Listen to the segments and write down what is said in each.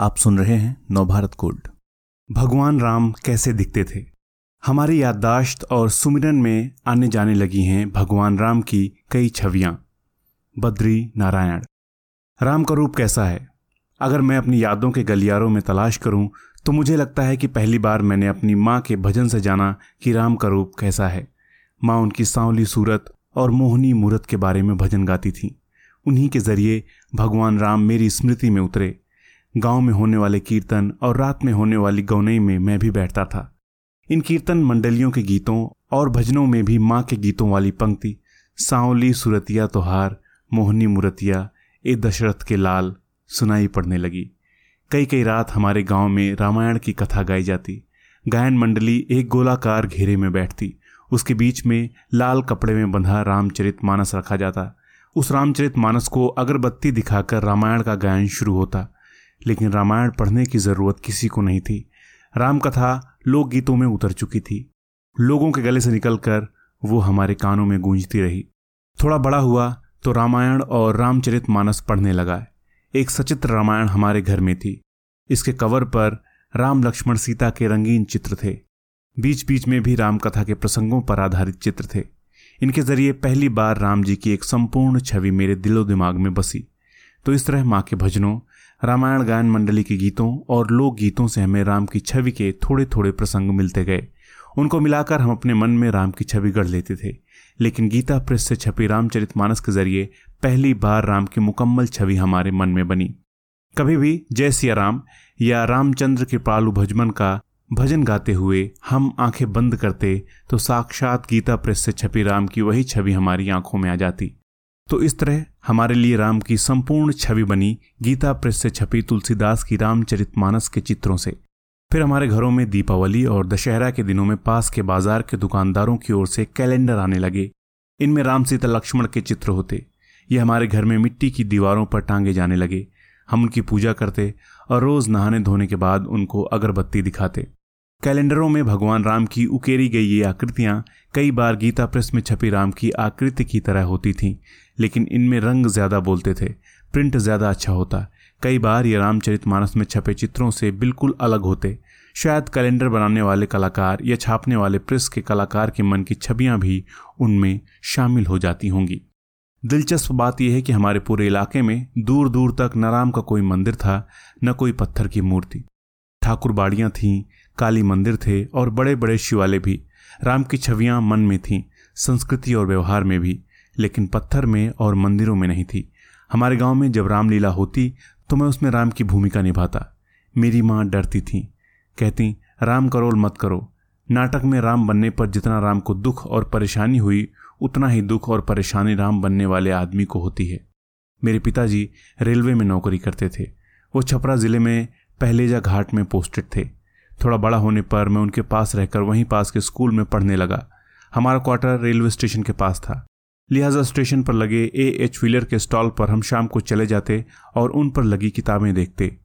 आप सुन रहे हैं नवभारत कोड। भगवान राम कैसे दिखते थे? हमारी याददाश्त और सुमिरन में आने जाने लगी हैं भगवान राम की कई छवियाँ। बद्री नारायण। राम का रूप कैसा है? अगर मैं अपनी यादों के गलियारों में तलाश करूँ तो मुझे लगता है कि पहली बार मैंने अपनी माँ के भजन से जाना कि राम का रूप कैसा है। माँ उनकी सांवली सूरत और मोहनी मूरत के बारे में भजन गाती थी। उन्हीं के ज़रिए भगवान राम मेरी स्मृति में उतरे। गाँव में होने वाले कीर्तन और रात में होने वाली गौनई में मैं भी बैठता था। इन कीर्तन मंडलियों के गीतों और भजनों में भी माँ के गीतों वाली पंक्ति, सांवली सुरतिया तोहार, मोहनी मुरतिया, ए दशरथ के लाल, सुनाई पड़ने लगी। कई कई रात हमारे गाँव में रामायण की कथा गाई जाती। गायन मंडली एक गोलाकार घेरे में बैठती। उसके बीच में लाल कपड़े में बंधा रामचरित मानस रखा जाता। उस रामचरित मानस को अगरबत्ती दिखाकर रामायण का गायन शुरू होता। लेकिन रामायण पढ़ने की ज़रूरत किसी को नहीं थी। रामकथा लोकगीतों में उतर चुकी थी। लोगों के गले से निकलकर वो हमारे कानों में गूंजती रही। थोड़ा बड़ा हुआ तो रामायण और रामचरित मानस पढ़ने लगा। एक सचित्र रामायण हमारे घर में थी। इसके कवर पर राम लक्ष्मण सीता के रंगीन चित्र थे। बीच बीच में भी रामकथा के प्रसंगों पर आधारित चित्र थे। इनके ज़रिए पहली बार राम जी की एक संपूर्ण छवि मेरे दिलो दिमाग में बसी। तो इस तरह माँ के भजनों रामायण गायन मंडली के गीतों और लोक गीतों से हमें राम की छवि के थोड़े थोड़े प्रसंग मिलते गए। उनको मिलाकर हम अपने मन में राम की छवि गढ़ लेते थे। लेकिन गीता प्रेस से छपी रामचरित मानस के ज़रिए पहली बार राम की मुकम्मल छवि हमारे मन में बनी। कभी भी जय सिया राम या रामचंद्र के पालू भजमन का भजन गाते हुए हम आँखें बंद करते तो साक्षात गीता प्रेस से छपी राम की वही छवि हमारी आँखों में आ जाती। तो इस तरह हमारे लिए राम की संपूर्ण छवि बनी गीता प्रेस से छपी तुलसीदास की रामचरित मानस के चित्रों से। फिर हमारे घरों में दीपावली और दशहरा के दिनों में पास के बाज़ार के दुकानदारों की ओर से कैलेंडर आने लगे। इनमें राम सीता लक्ष्मण के चित्र होते। ये हमारे घर में मिट्टी की दीवारों पर टांगे जाने लगे। हम उनकी पूजा करते और रोज नहाने धोने के बाद उनको अगरबत्ती दिखाते। कैलेंडरों में भगवान राम की उकेरी गई ये आकृतियाँ कई बार गीता प्रेस में छपी राम की आकृति की तरह होती थीं, लेकिन इनमें रंग ज़्यादा बोलते थे, प्रिंट ज़्यादा अच्छा होता। कई बार ये रामचरित मानस में छपे चित्रों से बिल्कुल अलग होते। शायद कैलेंडर बनाने वाले कलाकार या छापने वाले प्रेस के कलाकार के मन की छवियाँ भी उनमें शामिल हो जाती होंगी। दिलचस्प बात यह है कि हमारे पूरे इलाके में दूर दूर तक न राम का कोई मंदिर था, न कोई पत्थर की मूर्ति। ठाकुर बाड़ियाँ थीं काली मंदिर थे और बड़े बड़े शिवालय भी। राम की छवियाँ मन में थीं, संस्कृति और व्यवहार में भी, लेकिन पत्थर में और मंदिरों में नहीं थी। हमारे गाँव में जब रामलीला होती तो मैं उसमें राम की भूमिका निभाता। मेरी माँ डरती थी। कहती, राम करोल मत करो। नाटक में राम बनने पर जितना राम को दुख और परेशानी हुई, उतना ही दुख और परेशानी राम बनने वाले आदमी को होती है। मेरे पिताजी रेलवे में नौकरी करते थे। वो छपरा ज़िले में पहलेजा घाट में पोस्टेड थे। थोड़ा बड़ा होने पर मैं उनके पास रहकर वहीं पास के स्कूल में पढ़ने लगा। हमारा क्वार्टर रेलवे स्टेशन के पास था। लिहाजा स्टेशन पर लगे ए एच व्हीलर के स्टॉल पर हम शाम को चले जाते और उन पर लगी किताबें देखते।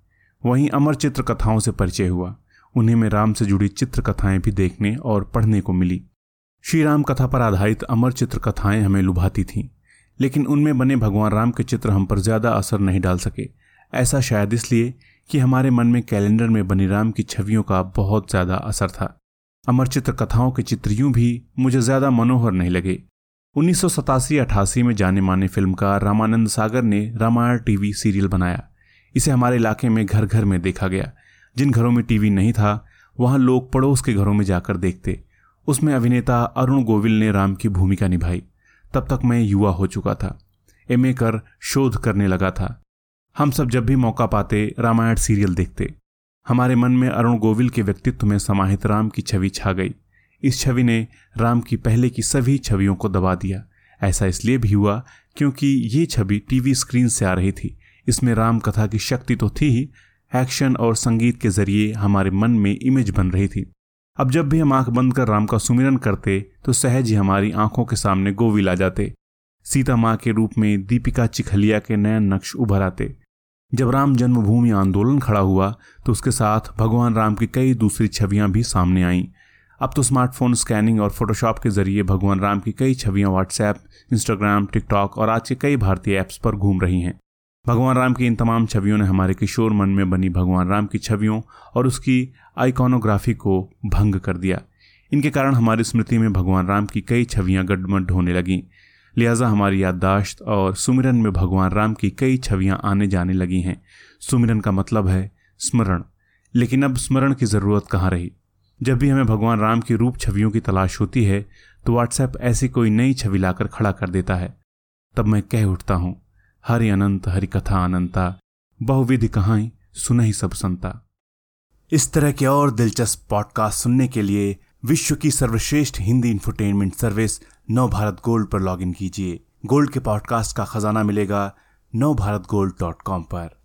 वहीं अमर चित्र कथाओं से परिचय हुआ। उन्हें में राम से जुड़ी चित्र कथाएँ भी देखने और पढ़ने को मिली। श्री राम कथा पर आधारित अमर चित्र कथाएँ हमें लुभाती थीं, लेकिन उनमें बने भगवान राम के चित्र हम पर ज़्यादा असर नहीं डाल सके। ऐसा शायद इसलिए कि हमारे मन में कैलेंडर में बनी राम की छवियों का बहुत ज़्यादा असर था। अमर चित्र कथाओं के चित्र यूँ भी मुझे ज़्यादा मनोहर नहीं लगे। उन्नीस सौ अठासी में जाने माने फिल्मकार रामानंद सागर ने रामायण टीवी सीरियल बनाया। इसे हमारे इलाके में घर घर में देखा गया। जिन घरों में टीवी नहीं था, वहाँ लोग पड़ोस के घरों में जाकर देखते। उसमें अभिनेता अरुण गोविल ने राम की भूमिका निभाई। तब तक मैं युवा हो चुका था। एमए कर शोध करने लगा था। हम सब जब भी मौका पाते, रामायण सीरियल देखते। हमारे मन में अरुण गोविल के व्यक्तित्व में समाहित राम की छवि छा गई। इस छवि ने राम की पहले की सभी छवियों को दबा दिया। ऐसा इसलिए भी हुआ क्योंकि ये छवि टीवी स्क्रीन से आ रही थी। इसमें राम कथा की शक्ति तो थी ही, एक्शन और संगीत के ज़रिए हमारे मन में इमेज बन रही थी। अब जब भी हम आँख बंद कर राम का सुमिरन करते तो सहज ही हमारी आँखों के सामने गोविल आ जाते। सीता माँ के रूप में दीपिका चिखलिया के नयन नक्श उभर आते। जब राम जन्मभूमि आंदोलन खड़ा हुआ तो उसके साथ भगवान राम की कई दूसरी छवियाँ भी सामने आईं। अब तो स्मार्टफ़ोन स्कैनिंग और फोटोशॉप के ज़रिए भगवान राम की कई छवियाँ व्हाट्सएप, इंस्टाग्राम, टिकटॉक और आज के कई भारतीय ऐप्स पर घूम रही हैं। भगवान राम की इन तमाम छवियों ने हमारे किशोर मन में बनी भगवान राम की छवियों और उसकी आइकॉनोग्राफी को भंग कर दिया। इनके कारण हमारी स्मृति में भगवान राम की कई छवियाँ गडमड होने लगीं। लिहाजा हमारी याददाश्त और सुमिरन में भगवान राम की कई छवियाँ आने जाने लगी हैं। सुमिरन का मतलब है स्मरण। लेकिन अब स्मरण की ज़रूरत कहाँ रही? जब भी हमें भगवान राम की रूप छवियों की तलाश होती है तो व्हाट्सएप ऐसी कोई नई छवि लाकर खड़ा कर देता है। तब मैं कह उठता हूँ, हरि अनंत, हरि कथा अनंता, बहुविधि कहाई सुन ही सब संता। इस तरह के और दिलचस्प पॉडकास्ट सुनने के लिए विश्व की सर्वश्रेष्ठ Hindi infotainment service Nav Bharat gold पर लॉगिन कीजिए। गोल्ड के पॉडकास्ट का खजाना मिलेगा नव भारत गोल्ड डॉट कॉम पर।